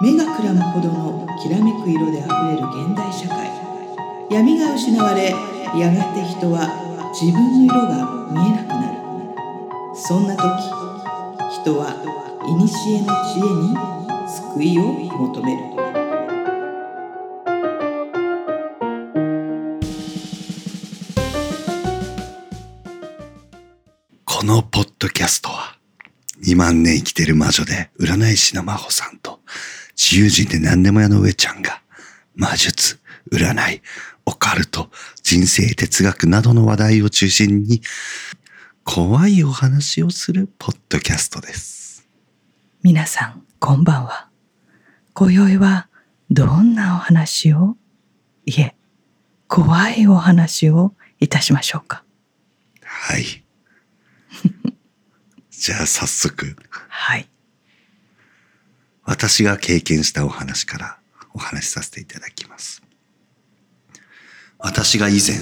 目がくらむほどのきらめく色であふれる現代社会。闇が失われやがて人は自分の色が見えなくなる。そんな時人は古の知恵に救いを求める。このポッドキャストは2万年生きてる魔女で占い師の真帆さん自由人で何でも屋の上ちゃんが魔術、占い、オカルト、人生哲学などの話題を中心に怖いお話をするポッドキャストです。皆さん、こんばんは。今宵はどんなお話を？いえ、怖いお話をいたしましょうか。はい。じゃあ早速。はい。私が経験したお話からお話しさせていただきます。私が以前、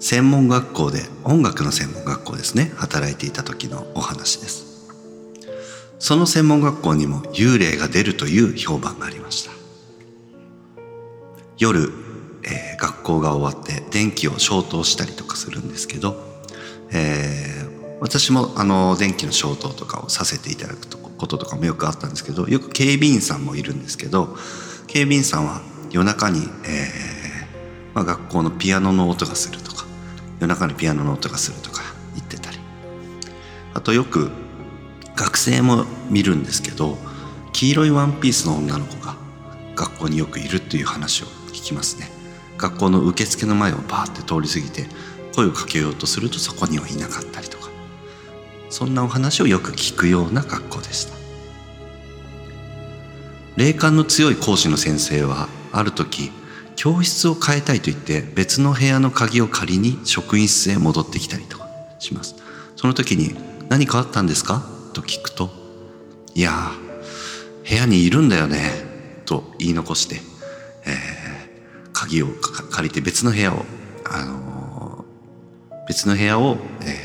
専門学校で、音楽の専門学校ですね、働いていた時のお話です。その専門学校にも幽霊が出るという評判がありました。夜、えー、学校が終わって電気を消灯したりとかするんですけど、えー、私もあの電気の消灯とかをさせていただくとこととかもよくあったんですけどよく警備員さんもいるんですけど警備員さんは夜中に、えーまあ、学校のピアノの音がするとか夜中にピアノの音がするとか言ってたり。あとよく学生も見るんですけど黄色いワンピースの女の子が学校によくいるっていう話を聞きますね。学校の受付の前をバーって通り過ぎて声をかけようとするとそこにはいなかったりとか。そんなお話をよく聞くような学校でした霊感の強い講師の先生はある時教室を変えたいと言って別の部屋の鍵を借りに職員室へ戻ってきたりとかしますその時に「何かあったんですか?」と聞くと「いや部屋にいるんだよね」と言い残して、えー、鍵を借りて別の部屋を、あのー、別の部屋を、えー、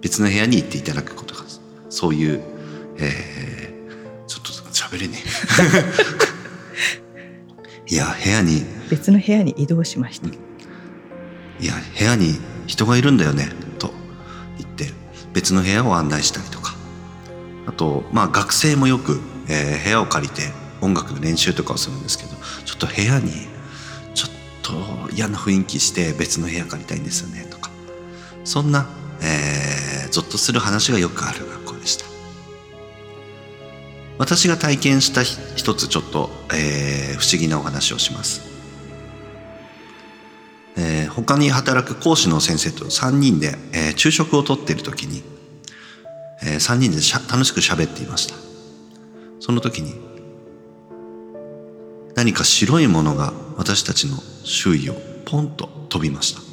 別の部屋に行っていただくことがそういう、えー、ちょっと喋れねえ。いや部屋に。別の部屋に移動しました、いや部屋に人がいるんだよねと言って別の部屋を案内したりとか。あとまあ学生もよく、えー、部屋を借りて音楽の練習とかをするんですけどちょっと部屋にちょっと嫌な雰囲気して別の部屋借りたいんですよねとか。そんな、えー、ゾッとする話がよくある学校でした。私が体験した一つちょっと、えー、不思議なお話をします。えー、他に働く講師の先生と3人で、えー、昼食をとっている時に、えー、3人でし楽しく喋っていました。その時に何か白いものが私たちの周囲をポンと飛びました。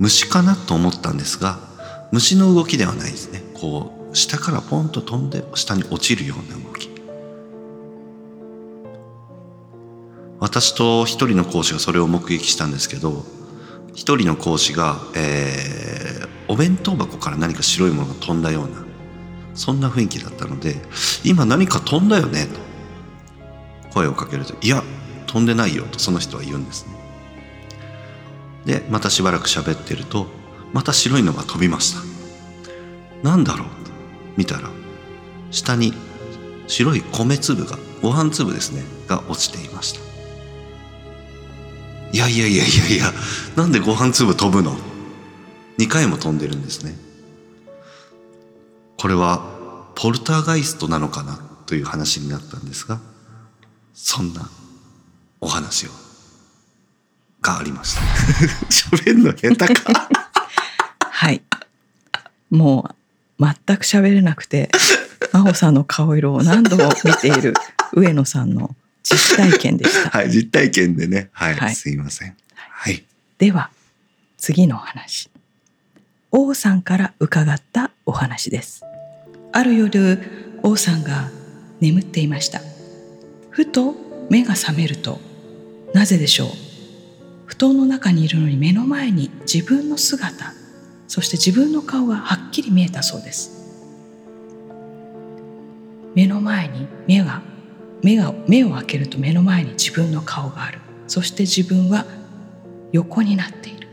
虫かなと思ったんですが虫の動きではないですねこう下からポンと飛んで下に落ちるような動き私と一人の講師がそれを目撃したんですけど一人の講師が、えー、お弁当箱から何か白いものが飛んだようなそんな雰囲気だったので「今何か飛んだよね」と声をかけると「いや飛んでないよ」とその人は言うんですね。でまたしばらく喋ってるとまた白いのが飛びました。なんだろう？と見たら下に白い米粒がご飯粒ですねが落ちていました。いやいやいやいやいやなんでご飯粒飛ぶの？2回も飛んでるんですね。これはポルターガイストなのかな？という話になったんですがそんなお話を。がありました 喋るの下手か はいもう全く喋れなくて真帆さんの顔色を何度も見ている上野さんの実体験でした。はい、実体験でね。はい、はい、すいません。はい。では、次のお話。王さんから伺ったお話です。ある夜、王さんが眠っていました。ふと目が覚めると、なぜでしょう？布団の中にいるのに目の前に自分の姿、そして自分の顔がはっきり見えたそうです。目の前に目が目が目を開けると目の前に自分の顔がある。そして自分は横になっている。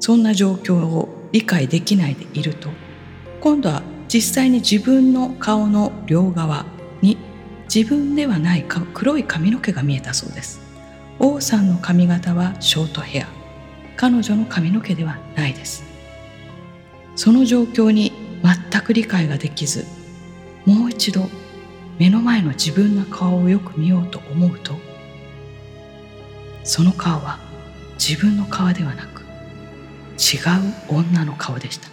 そんな状況を理解できないでいると今度は実際に自分の顔の両側に自分ではない黒い髪の毛が見えたそうです。王さんの髪型はショートヘア。彼女の髪の毛ではないです。その状況に全く理解ができずもう一度目の前の自分の顔をよく見ようと思うとその顔は自分の顔ではなく違う女の顔でした。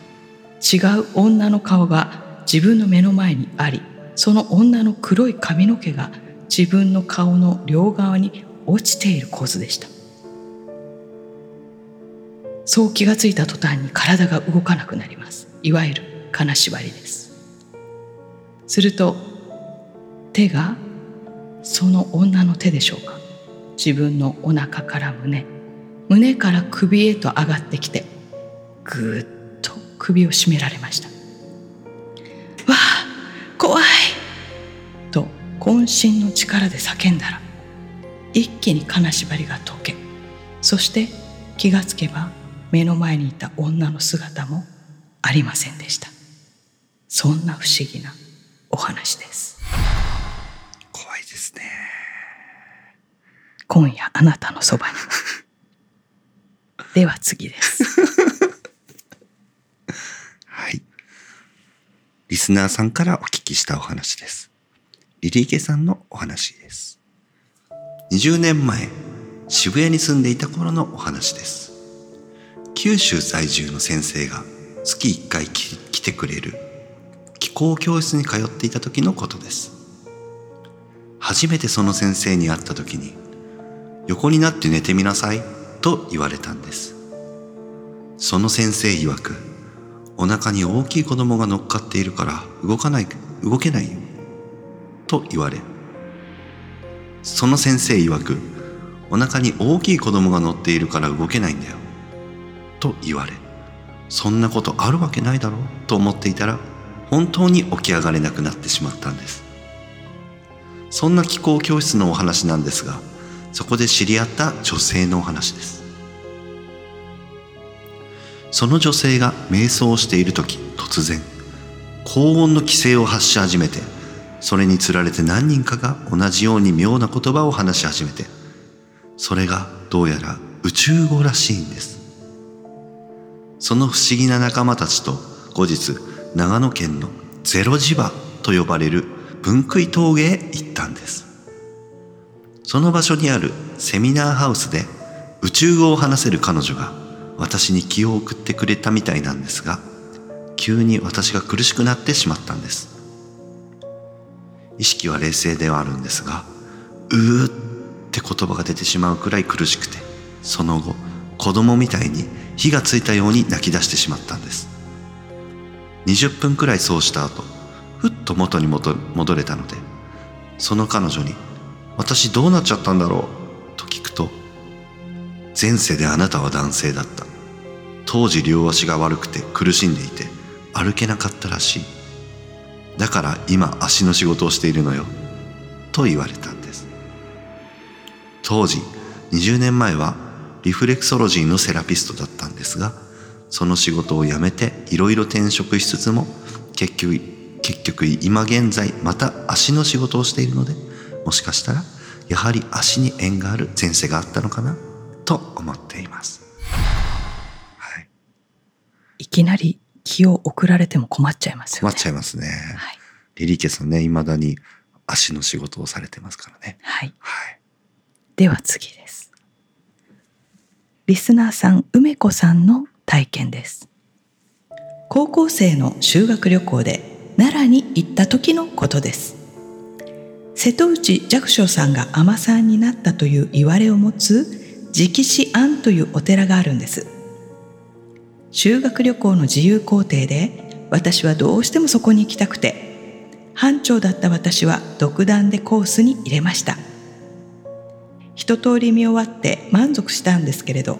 違う女の顔が自分の目の前にありその女の黒い髪の毛が自分の顔の両側に落ちている構図でした。そう気がついた途端に体が動かなくなります。いわゆる金縛りです。すると手がその女の手でしょうか。自分のお腹から胸胸から首へと上がってきてぐーっと首を絞められましたわあ怖い！と渾身の力で叫んだら一気に金縛りが解けそして気がつけば目の前にいた女の姿もありませんでした。そんな不思議なお話です。怖いですね。今夜あなたのそばに。では次です。はい。リスナーさんからお聞きしたお話です。リリーケさんのお話です20年前渋谷に住んでいた頃のお話です。九州在住の先生が月1回来てくれる気候教室に通っていた時のことです。初めてその先生に会った時に横になって寝てみなさいと言われたんです。その先生曰くお腹に大きい子供が乗っかっているから動かない動けないよと言われその先生曰くお腹に大きい子供が乗っているから動けないんだよ。と言われそんなことあるわけないだろうと思っていたら本当に起き上がれなくなってしまったんです。そんな気候教室のお話なんですがそこで知り合った女性のお話です。その女性が瞑想をしている時突然高音の規制を発し始めてそれにつられて何人かが同じように妙な言葉を話し始めてそれがどうやら宇宙語らしいんです。その不思議な仲間たちと後日長野県のゼロ磁場と呼ばれる分杭峠へ行ったんです。その場所にあるセミナーハウスで宇宙語を話せる彼女が私に気を送ってくれたみたいなんですが急に私が苦しくなってしまったんです。意識は冷静ではあるんですがうーって言葉が出てしまうくらい苦しくてその後子供みたいに火がついたように泣き出してしまったんです。20分くらいそうした後ふっと元に戻れたのでその彼女に「私どうなっちゃったんだろう?」と聞くと「前世であなたは男性だった」「当時両足が悪くて苦しんでいて歩けなかったらしい」「だから今足の仕事をしているのよ」と言われたんです。当時20年前はリフレクソロジーのセラピストだったんですがその仕事を辞めていろいろ転職しつつも結局結局今現在また足の仕事をしているのでもしかしたらやはり足に縁がある前世があったのかなと思っています、はい、いきなり気を送られても困っちゃいますよね。困っちゃいますね、はい、リリーケさんねいまだに足の仕事をされてますからね。はい、はい、では次です。リスナーさん梅子さんの体験です。高校生の修学旅行で奈良に行った時のことです。瀬戸内寂聴さんが尼さんになったという言われを持つ直志庵というお寺があるんです修学旅行の自由行程で私はどうしてもそこに行きたくて班長だった私は独断でコースに入れました。一通り見終わって満足したんですけれど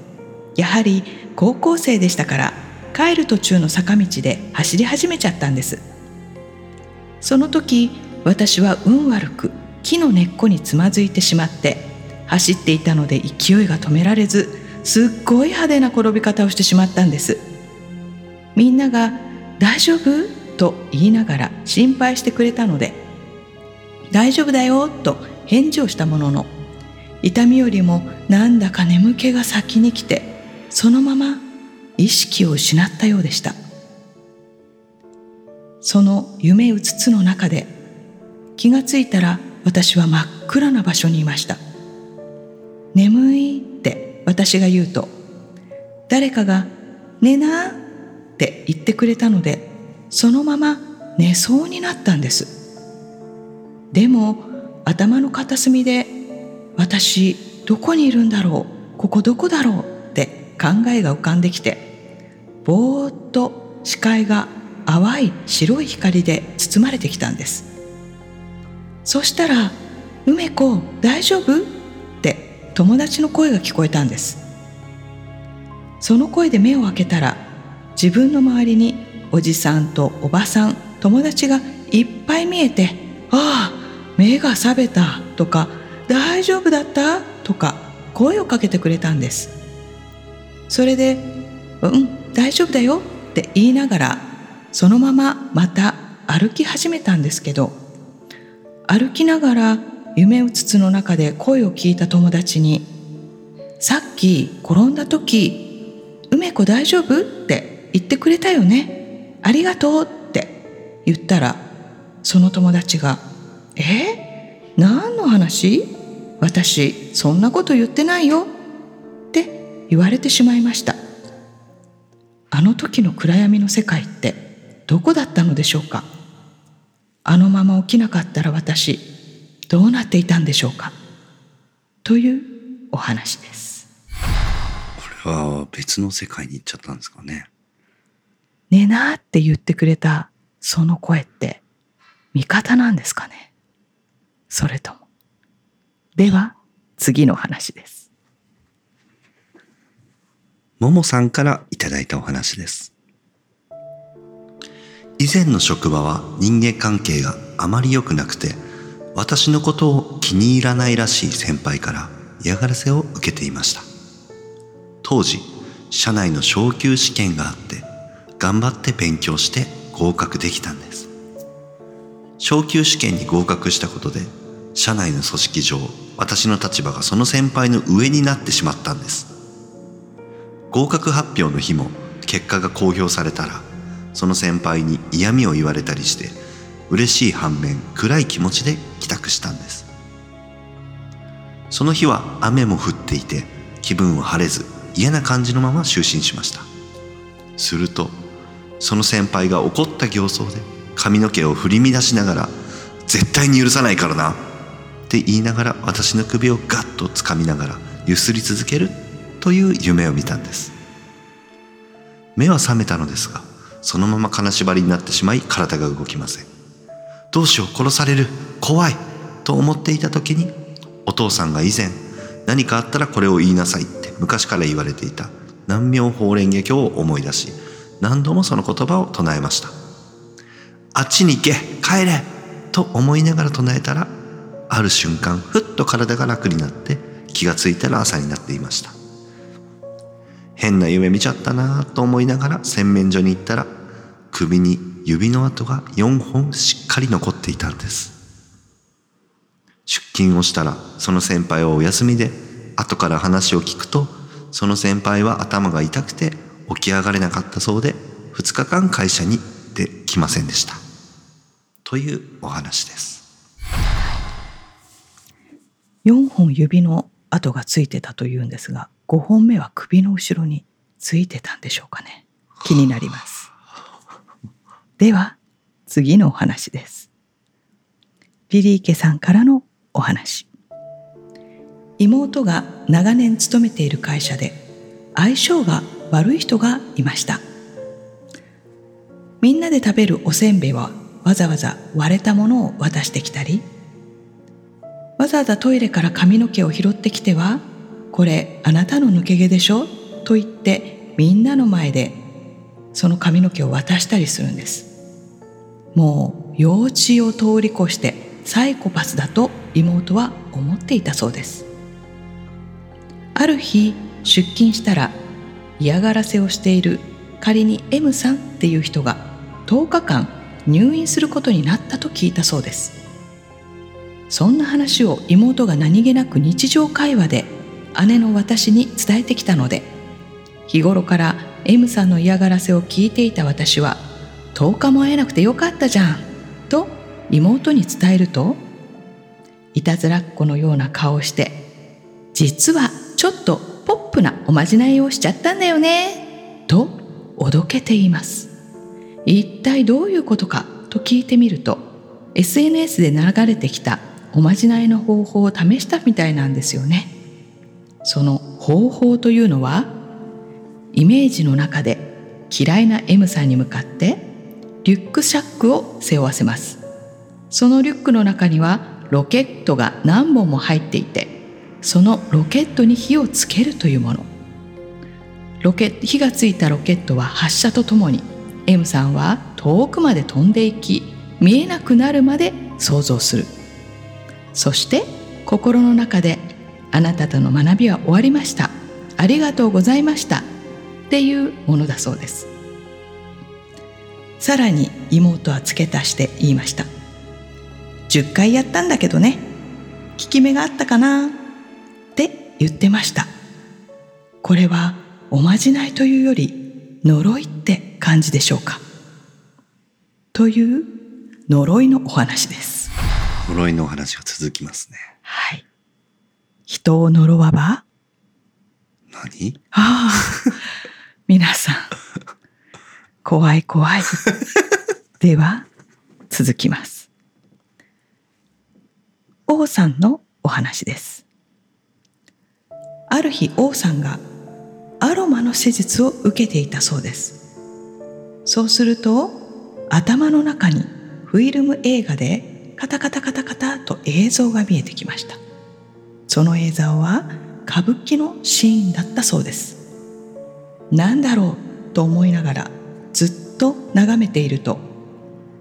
やはり高校生でしたから帰る途中の坂道で走り始めちゃったんです。その時私は運悪く木の根っこにつまずいてしまって走っていたので勢いが止められずすっごい派手な転び方をしてしまったんですみんなが「大丈夫?」と言いながら心配してくれたので「大丈夫だよ」と返事をしたものの痛みよりもなんだか眠気が先に来てそのまま意識を失ったようでしたその夢うつつの中で気がついたら私は真っ暗な場所にいました眠い私が言うと誰かが寝なって言ってくれたのでそのまま寝そうになったんです。でも頭の片隅で私どこにいるんだろう？ここどこだろう？って考えが浮かんできてぼーっと視界が淡い白い光で包まれてきたんです。そしたら「梅子大丈夫?」友達の声が聞こえたんですその声で目を開けたら自分の周りにおじさんとおばさん友達がいっぱい見えて「ああ目が覚めた」とか「大丈夫だった?」とか声をかけてくれたんですそれで「うん大丈夫だよ」って言いながらそのまままた歩き始めたんですけど歩きながら夢うつつの中で声を聞いた友達に「さっき転んだ時梅子大丈夫?」って言ってくれたよね。ありがとうって言ったらその友達が「え？何の話？私そんなこと言ってないよ」って言われてしまいました。あの時の暗闇の世界ってどこだったのでしょうか？あのまま起きなかったら私どうなっていたんでしょうか？というお話です。これは別の世界に行っちゃったんですかね。寝なって言ってくれたその声って味方なんですかね？それとも。では次の話です。ももさんからいただいたお話です。以前の職場は人間関係があまり良くなくて私のことを気に入らないらしい先輩から嫌がらせを受けていました。当時社内の昇級試験があって頑張って勉強して合格できたんです。昇級試験に合格したことで社内の組織上私の立場がその先輩の上になってしまったんです。合格発表の日も結果が公表されたらその先輩に嫌味を言われたりして嬉しい反面暗い気持ちで帰宅したんです。その日は雨も降っていて気分は晴れず嫌な感じのまま就寝しました。するとその先輩が怒った形相で髪の毛を振り乱しながら「絶対に許さないからな」って言いながら私の首をガッと掴みながらゆすり続けるという夢を見たんです。目は覚めたのですがそのまま金縛りになってしまい体が動きません。どうしよう殺される？怖い。と思っていた時にお父さんが以前何かあったらこれを言いなさいって昔から言われていた。南妙法蓮華経を思い出し何度もその言葉を唱えました。あっちに行け帰れと思いながら唱えたらある瞬間ふっと体が楽になって気がついたら朝になっていました。変な夢見ちゃったなぁと思いながら洗面所に行ったら首に指の跡が4本しっかり残っていたんです。出勤をしたらその先輩はお休みで後から話を聞くとその先輩は頭が痛くて起き上がれなかったそうで2日間会社に出きませんでした。というお話です。4本指の跡がついてたというんですが5本目は首の後ろについてたんでしょうかね。気になります。では次のお話です。ピリーケさんからのお話。妹が長年勤めている会社で相性が悪い人がいました。みんなで食べるおせんべいはわざわざ割れたものを渡してきたりわざわざトイレから髪の毛を拾ってきてはこれあなたの抜け毛でしょ？と言ってみんなの前でその髪の毛を渡したりするんです。もう幼稚を通り越してサイコパスだと妹は思っていたそうです。ある日出勤したら嫌がらせをしている仮に M さんっていう人が10日間入院することになったと聞いたそうです。そんな話を妹が何気なく日常会話で姉の私に伝えてきたので日頃から M さんの嫌がらせを聞いていた私は10日も会えなくてよかったじゃん。と妹に伝えるといたずらっ子のような顔をして実はちょっとポップなおまじないをしちゃったんだよね。とおどけています。一体どういうことかと聞いてみると SNS で流れてきたおまじないの方法を試したみたいなんですよね。その方法というのはイメージの中で嫌いな M さんに向かってリュックシャックを背負わせます。そのリュックの中にはロケットが何本も入っていてそのロケットに火をつけるというもの。ロケ火がついたロケットは発射とともに M さんは遠くまで飛んでいき見えなくなるまで想像する。そして心の中で「あなたとの学びは終わりました。ありがとうございました」っていうものだそうです。さらに妹は付け足して言いました10回やったんだけどね。効き目があったかな。って言ってましたこれはおまじないというより呪いって感じでしょうか。という呪いのお話です。呪いのお話は続きますね。はい。人を呪わば？何？ああ、皆さん、怖い怖い。では、続きます。王さんのお話です。ある日王さんがアロマの施術を受けていたそうです。そうすると頭の中にフィルム映画でカタカタカタカタと映像が見えてきましたその映像は歌舞伎のシーンだったそうです何だろうと思いながらと眺めていると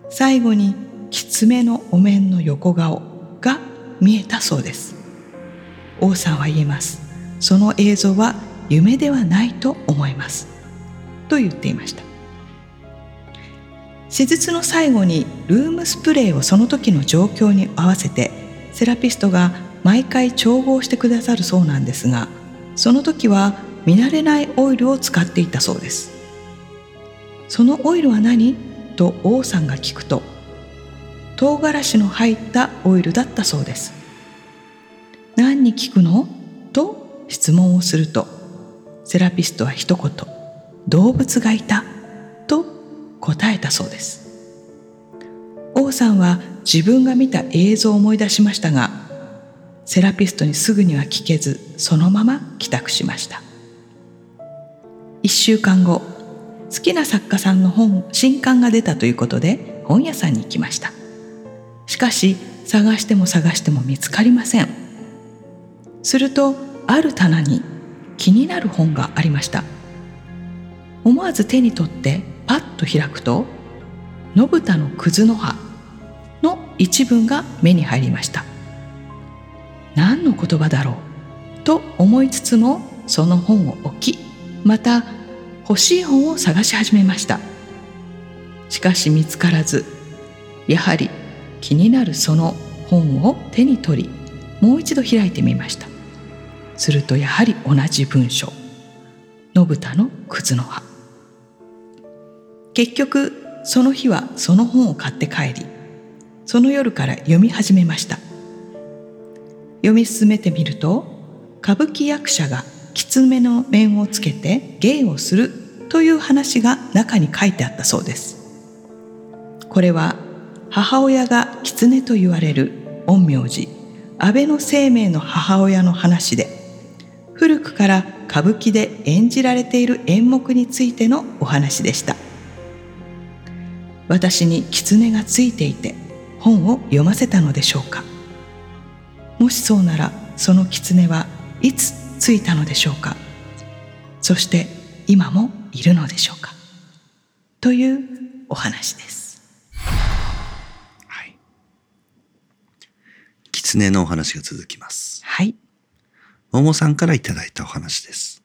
最後に狐のお面の横顔が見えたそうです。王さんは言います。その映像は夢ではないと思います。と言っていました。手術の最後にルームスプレーをその時の状況に合わせてセラピストが毎回調合してくださるそうなんですがその時は見慣れないオイルを使っていたそうです。そのオイルは何？と王さんが聞くと唐辛子の入ったオイルだったそうです。何に聞くの？と質問をするとセラピストは一言動物がいたと答えたそうです。王さんは自分が見た映像を思い出しましたがセラピストにすぐには聞けずそのまま帰宅しました。1週間後好きな作家さんの本新刊が出たということで本屋さんに行きました。しかし探しても探しても見つかりません。するとある棚に気になる本がありました。思わず手に取ってパッと開くと「信太の葛の葉」の一文が目に入りました。何の言葉だろうと思いつつもその本を置きまた欲しい本を探し始めました。しかし見つからずやはり気になるその本を手に取りもう一度開いてみました。するとやはり同じ文章「信太の葛の葉」結局その日はその本を買って帰りその夜から読み始めました。読み進めてみると歌舞伎役者が狐の面をつけて芸をするという話が中に書いてあったそうです。これは母親が狐と言われる陰陽師安倍の生命の母親の話で古くから歌舞伎で演じられている演目についてのお話でした。私に狐がついていて本を読ませたのでしょうか。もしそうならその狐はいつついたのでしょうか？そして今もいるのでしょうか？というお話です。はい。狐のお話が続きます。はい。桃さんからいただいたお話です。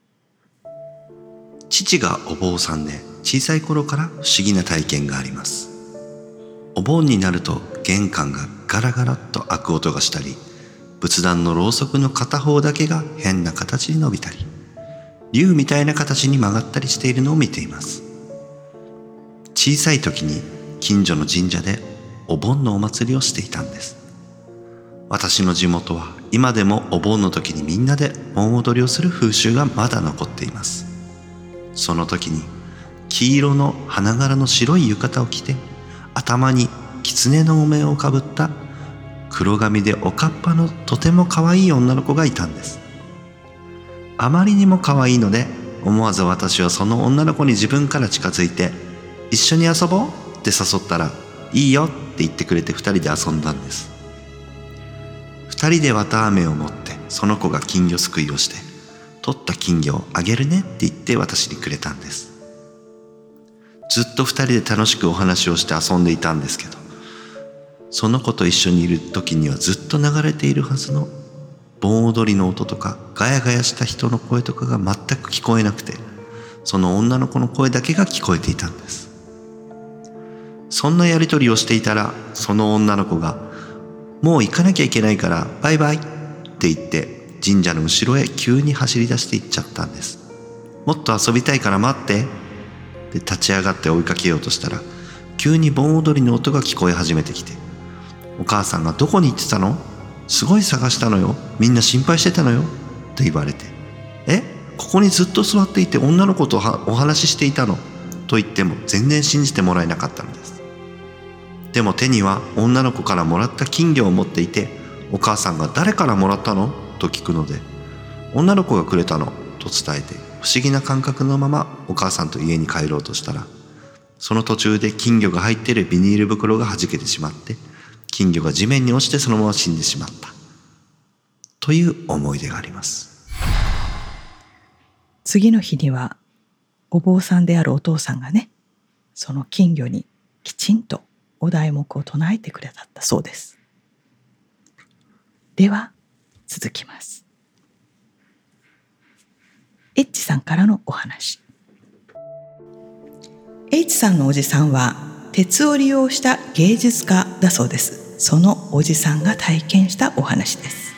父がお坊さんで小さい頃から不思議な体験があります。お盆になると玄関がガラガラと開く音がしたり、仏壇のろうそくの片方だけが変な形に伸びたり、竜みたいな形に曲がったりしているのを見ています。小さい時に近所の神社でお盆のお祭りをしていたんです。私の地元は今でもお盆の時にみんなで盆踊りをする風習がまだ残っていますその時に黄色の花柄の白い浴衣を着て頭に狐のお面をかぶった黒髪でおかっぱのとても可愛い女の子がいたんですあまりにも可愛いので思わず私はその女の子に自分から近づいて「一緒に遊ぼう?」って誘ったら「いいよ」って言ってくれて二人で遊んだんです二人で綿あめを持ってその子が金魚すくいをして取った金魚をあげるねって言って私にくれたんですずっと二人で楽しくお話をして遊んでいたんですけどその子と一緒にいる時にはずっと流れているはずの盆踊りの音とかガヤガヤした人の声とかが全く聞こえなくてその女の子の声だけが聞こえていたんです。そんなやりとりをしていたらその女の子がもう行かなきゃいけないからバイバイって言って神社の後ろへ急に走り出して行っちゃったんです。もっと遊びたいから待ってで立ち上がって追いかけようとしたら急に盆踊りの音が聞こえ始めてきてお母さんがどこに行ってたの？すごい探したのよ。みんな心配してたのよ。と言われて。え？ここにずっと座っていて女の子とお話ししていたの？と言っても全然信じてもらえなかったのです。でも手には女の子からもらった金魚を持っていてお母さんが誰からもらったの？と聞くので女の子がくれたの？と伝えて不思議な感覚のままお母さんと家に帰ろうとしたらその途中で金魚が入っているビニール袋が弾けてしまって金魚が地面に落ちてそのまま死んでしまった。という思い出があります。次の日にはお坊さんであるお父さんがねその金魚にきちんとお題目を唱えてくれたったそうです。では続きます。エッチさんからのお話。H さんのおじさんは鉄を利用した芸術家だそうです。そのおじさんが体験したお話です。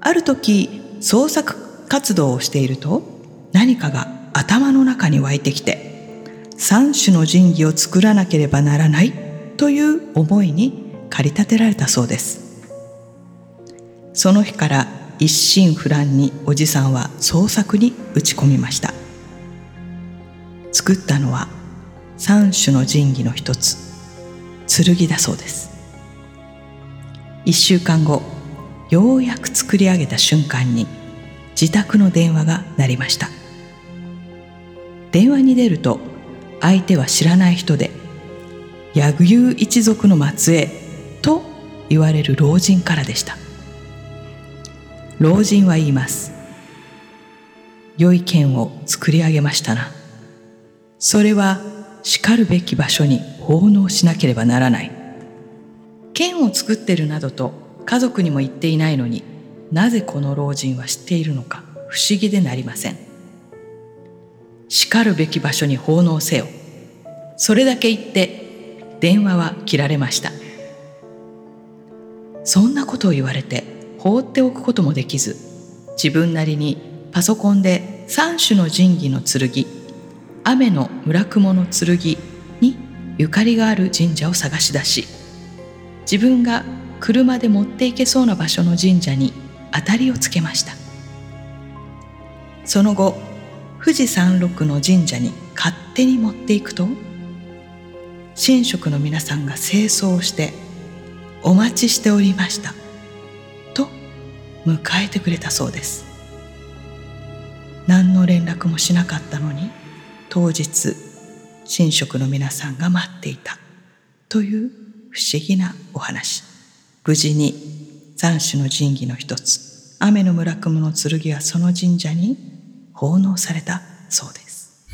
ある時創作活動をしていると何かが頭の中に湧いてきて三種の神器を作らなければならないという思いに駆り立てられたそうです。その日から一心不乱におじさんは創作に打ち込みました。作ったのは三種の神器の一つ剣だそうです。一週間後ようやく作り上げた瞬間に自宅の電話が鳴りました。電話に出ると相手は知らない人で柳生一族の末裔と言われる老人からでした。老人は言います良い剣を作り上げましたな。それはしかるべき場所に奉納しなければならない。剣を作ってるなどと家族にも言っていないのになぜこの老人は知っているのか不思議でなりません。しかるべき場所に奉納せよ。それだけ言って電話は切られました。そんなことを言われて放っておくこともできず自分なりにパソコンで三種の神器の剣雨の村雲の剣にゆかりがある神社を探し出し自分が車で持っていけそうな場所の神社に当たりをつけました。その後富士山麓の神社に勝手に持っていくと神職の皆さんが清掃して「お待ちしておりました」と迎えてくれたそうです。何の連絡もしなかったのに当日神職の皆さんが待っていたという不思議なお話。無事に残首の神器の一つ雨の村雲の剣はその神社に奉納されたそうです。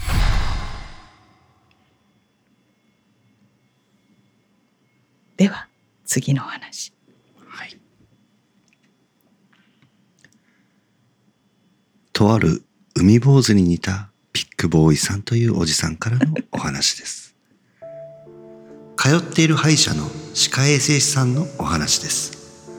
では次のお話、はい、とある海坊主に似たピックボーイさんというおじさんからのお話です。通っている歯医者の歯科衛生士さんのお話です。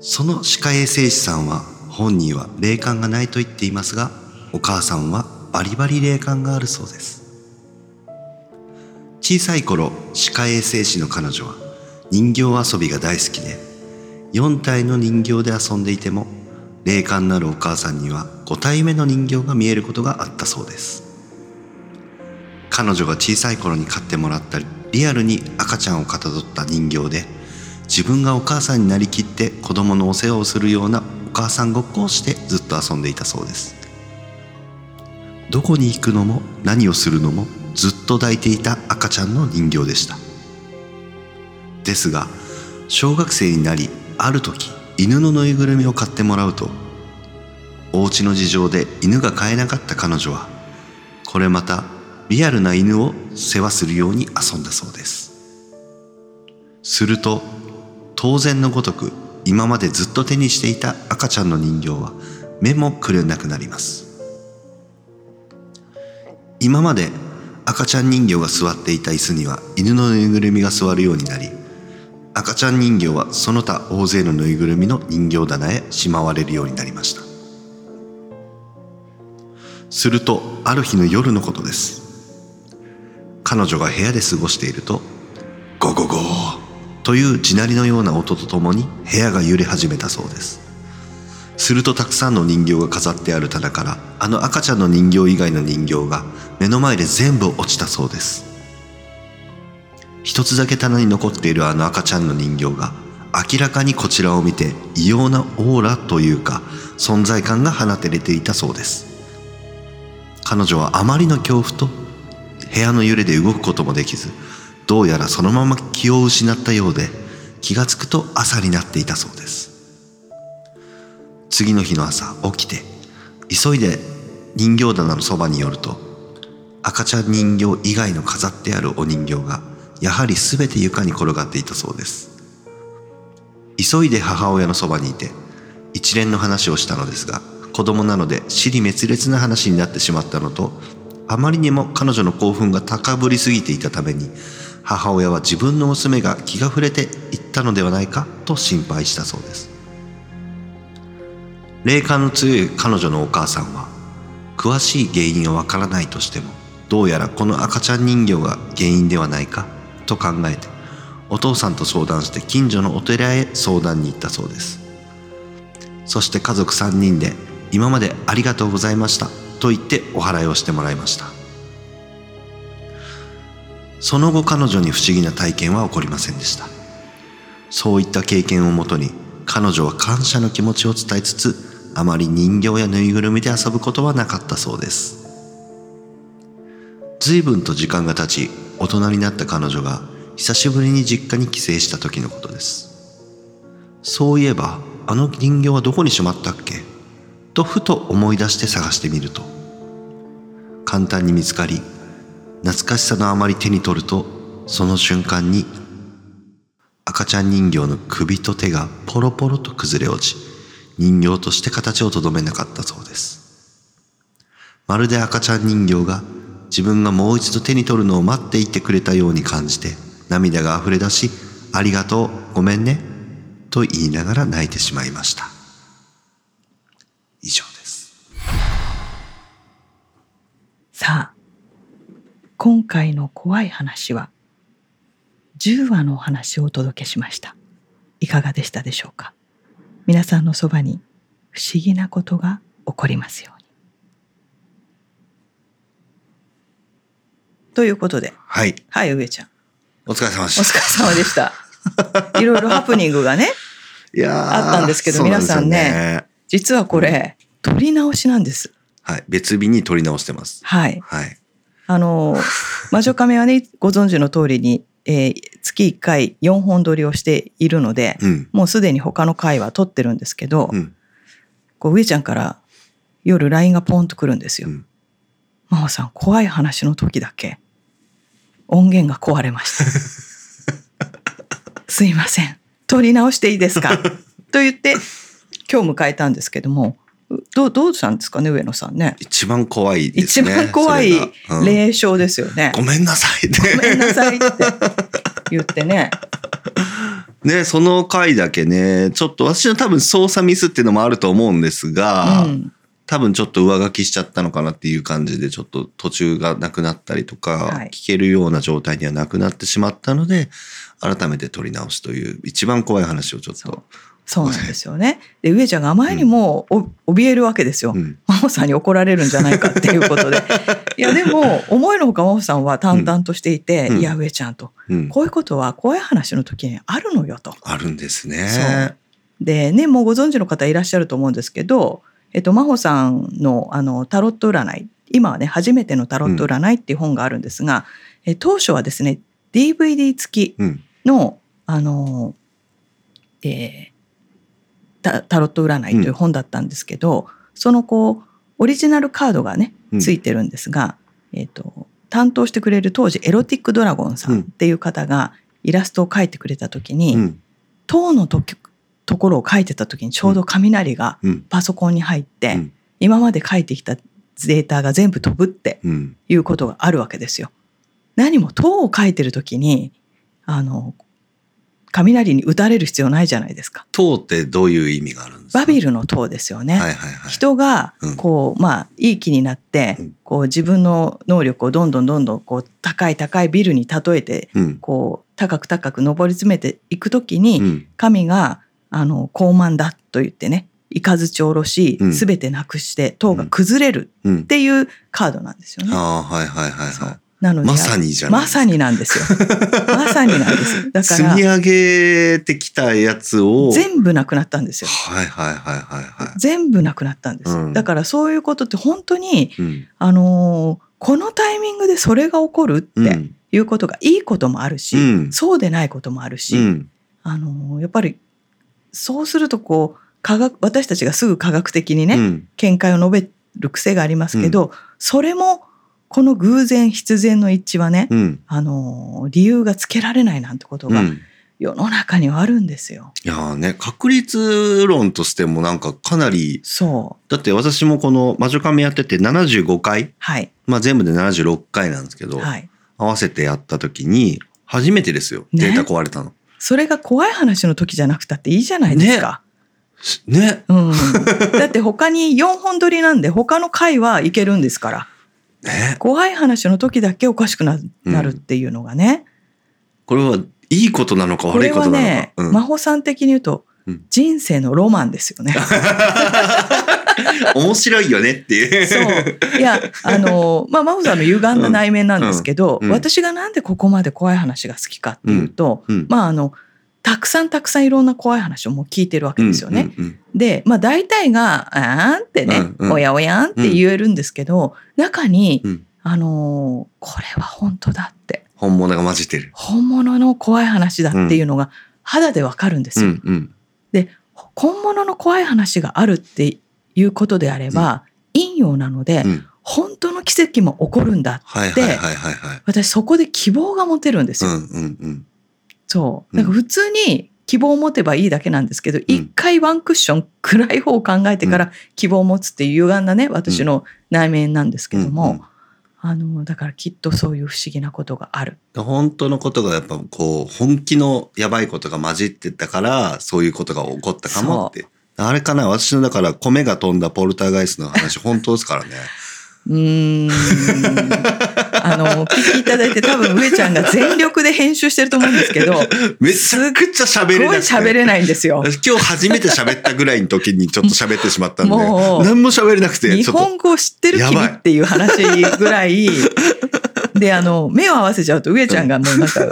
その歯科衛生士さんは本人は霊感がないと言っていますが、お母さんはバリバリ霊感があるそうです。小さい頃、歯科衛生士の彼女は人形遊びが大好きで、4体の人形で遊んでいても、霊感のあるお母さんには5体目の人形が見えることがあったそうです。彼女が小さい頃に買ってもらったリアルに赤ちゃんをかたどった人形で、自分がお母さんになりきって子供のお世話をするようなお母さんごっこをしてずっと遊んでいたそうです。どこに行くのも何をするのもずっと抱いていた赤ちゃんの人形でした。ですが、小学生になり、ある時、犬のぬいぐるみを買ってもらうと、お家の事情で犬が飼えなかった彼女は、これまたリアルな犬を世話するように遊んだそうです。すると、当然のごとく今までずっと手にしていた赤ちゃんの人形は目もくれなくなります。今まで赤ちゃん人形が座っていた椅子には犬のぬいぐるみが座るようになり、赤ちゃん人形はその他大勢のぬいぐるみの人形棚へしまわれるようになりました。すると、ある日の夜のことです。彼女が部屋で過ごしていると、ゴゴゴーという地鳴りのような音とともに部屋が揺れ始めたそうです。するとたくさんの人形が飾ってある棚からあの赤ちゃんの人形以外の人形が目の前で全部落ちたそうです。一つだけ棚に残っているあの赤ちゃんの人形が明らかにこちらを見て異様なオーラというか存在感が放てれていたそうです。彼女はあまりの恐怖と部屋の揺れで動くこともできずどうやらそのまま気を失ったようで気がつくと朝になっていたそうです。次の日の朝起きて急いで人形棚のそばに寄ると赤ちゃん人形以外の飾ってあるお人形がやはり全て床に転がっていたそうです。急いで母親のそばにいて一連の話をしたのですが子供なので尻滅裂な話になってしまったのとあまりにも彼女の興奮が高ぶりすぎていたために母親は自分の娘が気が触れていったのではないかと心配したそうです。霊感の強い彼女のお母さんは詳しい原因はわからないとしてもどうやらこの赤ちゃん人形が原因ではないかと考えてお父さんと相談して近所のお寺へ相談に行ったそうです。そして家族3人で今までありがとうございましたと言ってお祓いをしてもらいました。その後彼女に不思議な体験は起こりませんでした。そういった経験をもとに彼女は感謝の気持ちを伝えつつあまり人形やぬいぐるみで遊ぶことはなかったそうです。随分と時間が経ち大人になった彼女が久しぶりに実家に帰省した時のことです。そういえばあの人形はどこにしまったっけ？とふと思い出して探してみると簡単に見つかり懐かしさのあまり手に取るとその瞬間に赤ちゃん人形の首と手がポロポロと崩れ落ち人形として形をとどめなかったそうです。まるで赤ちゃん人形が自分がもう一度手に取るのを待っていてくれたように感じて涙が溢れ出しありがとうごめんねと言いながら泣いてしまいました。以上です。さあ今回の怖い話は10話のお話をお届けしました。いかがでしたでしょうか？皆さんのそばに不思議なことが起こりますように。ということで。はい。はい上ちゃん。お疲れ様でおした。疲れ様でした。いろいろハプニングがね いやーあったんですけど皆さんね実はこれ撮り直しなんです。はい。別日に撮り直してます。はい。はい。あの 魔女カメはねご存知の通りに、えー月1回4本撮りをしているので、うん。もうすでに他の回は撮ってるんですけど、うん。こう上ちゃんから夜 LINE がポンと来るんですよ。うん。真帆さん怖い話の時だけ音源が壊れました。すいません。撮り直していいですか？と言って今日迎えたんですけどもどうどうしたんですかね上野さんね。一番怖いです一ね。番怖い霊障ですよね。ごめんなさいって。ごめんなさいって言ってね。ね、その回だけね、ちょっと私の多分操作ミスっていうのもあると思うんですが、うん多分ちょっと上書きしちゃったのかなっていう感じで、ちょっと途中がなくなったりとか、はい聞けるような状態にはなくなってしまったので、改めて撮り直すという一番怖い話をちょっと。そうなんですよね。で上ちゃんがあまりにもお怯えるわけですよ。うん真帆さんに怒られるんじゃないかっていうことで。いやでも思いのほか真帆さんは淡々としていて、うんいや上ちゃんとうんこういうことは怖い話の時にあるのよと。あるんですね。でねもうご存知の方いらっしゃると思うんですけど、えっと、真帆さんのあのタロット占い今はね初めてのタロット占いっていう本があるんですが、え当初はですね DVD 付きうん。のあの、えータタロット占いという本だったんですけど、そのこうオリジナルカードがねうんついてるんですが、えー、と担当してくれる当時エロティックドラゴンさんっていう方がイラストを描いてくれた時に、うん。塔のときところを描いてた時にちょうど雷がうん。パソコンに入って、うん今まで書いてきたデータが全部飛ぶってうん。いうことがあるわけですよ。何も塔を書いてる時にあの雷に打たれる必要ないじゃないですか。塔ってどういう意味があるんですか？バビルの塔ですよね。はいはいはい。人がうんこう、まあいい気になって、うんこう自分の能力をどんどんどんどんこう高い高いビルに例えてうん。こう高く高く上り詰めていくときに、うん。神があの高慢だと言ってね雷下ろしうん全てなくして塔が崩れるうんっ。ていうカードなんですよね。ああ、はいはいはいそはうなのでい。まさにじゃないまさになんですよ。まさになんです。だから積み上げてきたやつを。全部なくなったんですよ。はいはいはいはいはい。全部なくなったんです。うんだからそういうことって本当にうん。あのーこのタイミングでそれが起こるってうん。いうことがいいこともあるし、うんそうでないこともあるし、うん。あのーやっぱりそうするとこう科学私たちがすぐ科学的にね、うん。見解を述べる癖がありますけど、それもこの偶然必然の一致はね、うん。あの理由がつけられないなんてことがうん。世の中にはあるんですよ。いやーね、確率論としてもなんかかなり、そうだって私もこの魔女神やってて75回、はいまあ全部で76回なんですけど、はい。合わせてやった時に、初めてですよ、ね？データ壊れたの。それが怖い話の時じゃなくたっていいじゃないですか。ね。うん、だって他に4本撮りなんで他の回はいけるんですからね。怖い話の時だけおかしくななるっていうのがね、これはいいことなのかこれ悪いことなのか。はね、うん真帆さん的に言うと、うん人生のロマンですよね。面白いよねっていう。そう。いや、あの、まあ、真帆さんの歪んだ内面なんですけど、うんうん私がなんでここまで怖い話が好きかっていうと、うんまあ、あの、たくさんたくさんいろんな怖い話をもう聞いてるわけですよね。うんうんで、まあ、大体が、あーんってね、うんうんおやおやんって言えるんですけど、中に、あのーこれは本当だって、本物が混じってる。本物の怖い話だっていうのが肌でわかるんですよ。うんうんで、本物の怖い話があるっていうことであれば、陰陽なので、うん。本当の奇跡も起こるんだ。はいはいはいはいはい。私そこで希望が持てるんですよ。うんうんうん。そう。うん。なんか普通に希望を持てばいいだけなんですけど、一、回ワンクッション暗い方を考えてから希望を持つっていう歪んだね、私の内面なんですけども、うんうん。あの、だからきっとそういう不思議なことがある。本当のことがやっぱこう本気のやばいことが混じってたからそういうことが起こったかもって。あれかな私のだから米が飛んだポルターガイスの話本当ですからねうーん。あの、お聞きいただいて多分上ちゃんが全力で編集してると思うんですけど、めちゃくちゃ喋すごいれなくて喋れないんですよ。今日初めて喋ったぐらいの時にちょっと喋ってしまったんでもう何も喋れなくて日本語を知ってる君っていう話ぐらい、で、あの、目を合わせちゃうと上ちゃんがもうなんか、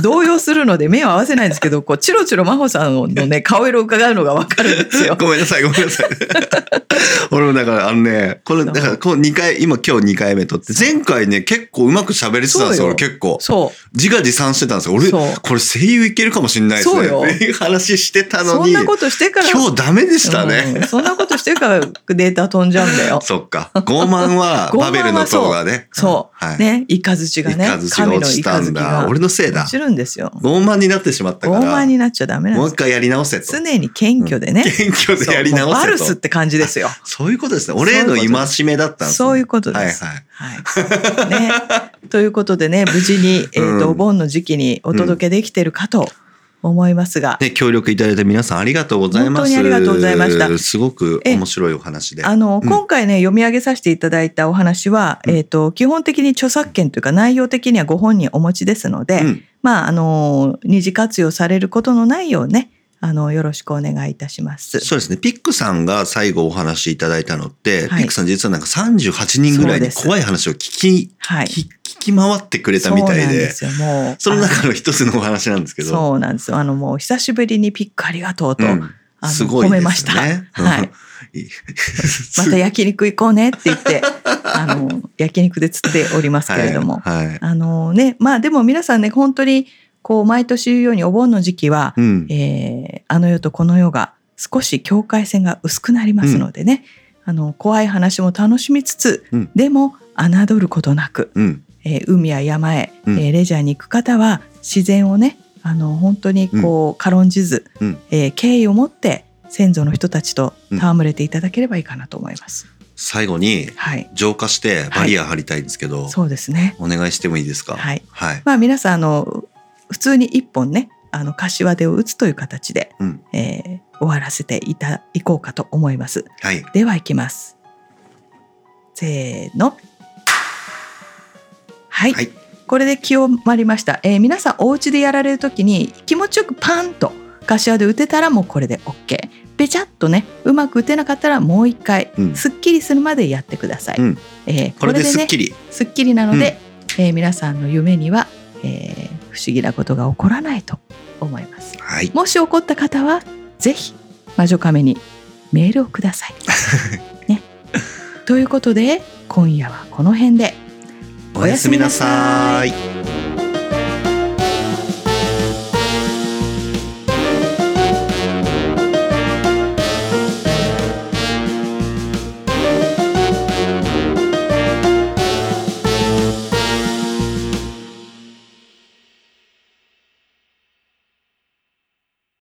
動揺するので目を合わせないんですけど、こう、チロチロ真帆さんのね、顔色を伺うのがわかるんですよ。ごめんなさいごめんなさい。俺もだからあのねこれそう。だからこう2回回今今日2回目撮って前回ね結構うまく喋れてたんですよそうよ。俺結構。そ自画自賛してたんですよ。俺これ声優いけるかもしれないですね。そういう話してたうのにそんなことしてから今日ダメでしたね、うん。そんなことしてるからデータ飛んじゃうんだよ。そっか。傲慢は バベルの塔がね。そう、はい。ねイカズチがね。イカズチが落ちたんだ。俺のせいだるんですよ。傲慢になってしまったか傲ら慢になっちゃダメなんもう一回やり直せと。常に謙虚でね、謙虚でやり直せと。バルスって感じですよ。そういうことですね。俺への戒めだったんですね。そういうことです。はいはい。はい。ね。ということでね、無事に、えっ、と、うん。お盆の時期にお届けできてるかと思いますが、ね、協力いただいた皆さんありがとうございます。本当にありがとうございました。すごく面白いお話で。あの、うん。今回ね、読み上げさせていただいたお話は、うん。えっ、と、基本的に著作権というか内容的にはご本人お持ちですので、うん。まあ、あの、二次活用されることのないようね、あの、よろしくお願いいたします。そうですね。ピックさんが最後お話しいただいたのって、はいピックさん実はなんか38人ぐらいに怖い話を聞き、はい。聞聞き回ってくれたみたいでそうもう。その中の一つのお話なんですけど。そうなんですよ。あの、もう久しぶりにピックありがとうと、うんあのすごいね。褒めましたはいい。また焼肉行こうねって言って、あの、焼肉で釣っておりますけれども。はい。はいあのね、まあでも皆さんね、本当に、こう、毎年言うようにお盆の時期は、うん。えーあの世とこの世が少し境界線が薄くなりますのでね、あの、怖い話も楽しみつつ、うんでも、侮ることなく、うん。えー海や山へ、うんえーレジャーに行く方は、自然をね、あの、本当にこう、軽んじず、うんえー敬意を持って、先祖の人たちと戯れていただければいいかなと思います。最後に、はい。浄化してバリア張りたいんですけど、そうですね。お願いしてもいいですか？はい。はい。まあ皆さんあの普通に一本ねあの柏手を打つという形で、うん。えー終わらせていたいこうかと思います。はい。ではいきます。せーの。はい。はい。これで清まりました。えー皆さんお家でやられるときに気持ちよくパンと柏で打てたらもうこれで OK。べちゃっとねうまく打てなかったらもう一回、うんすっきりするまでやってください。うんえーこれでねすっきり。すっきりなので、えー皆さんの夢には、えー不思議なことが起こらないと思います。はい。もし起こった方はぜひ魔女亀にメールをください。ね、ということで今夜はこの辺でおやすみなさい。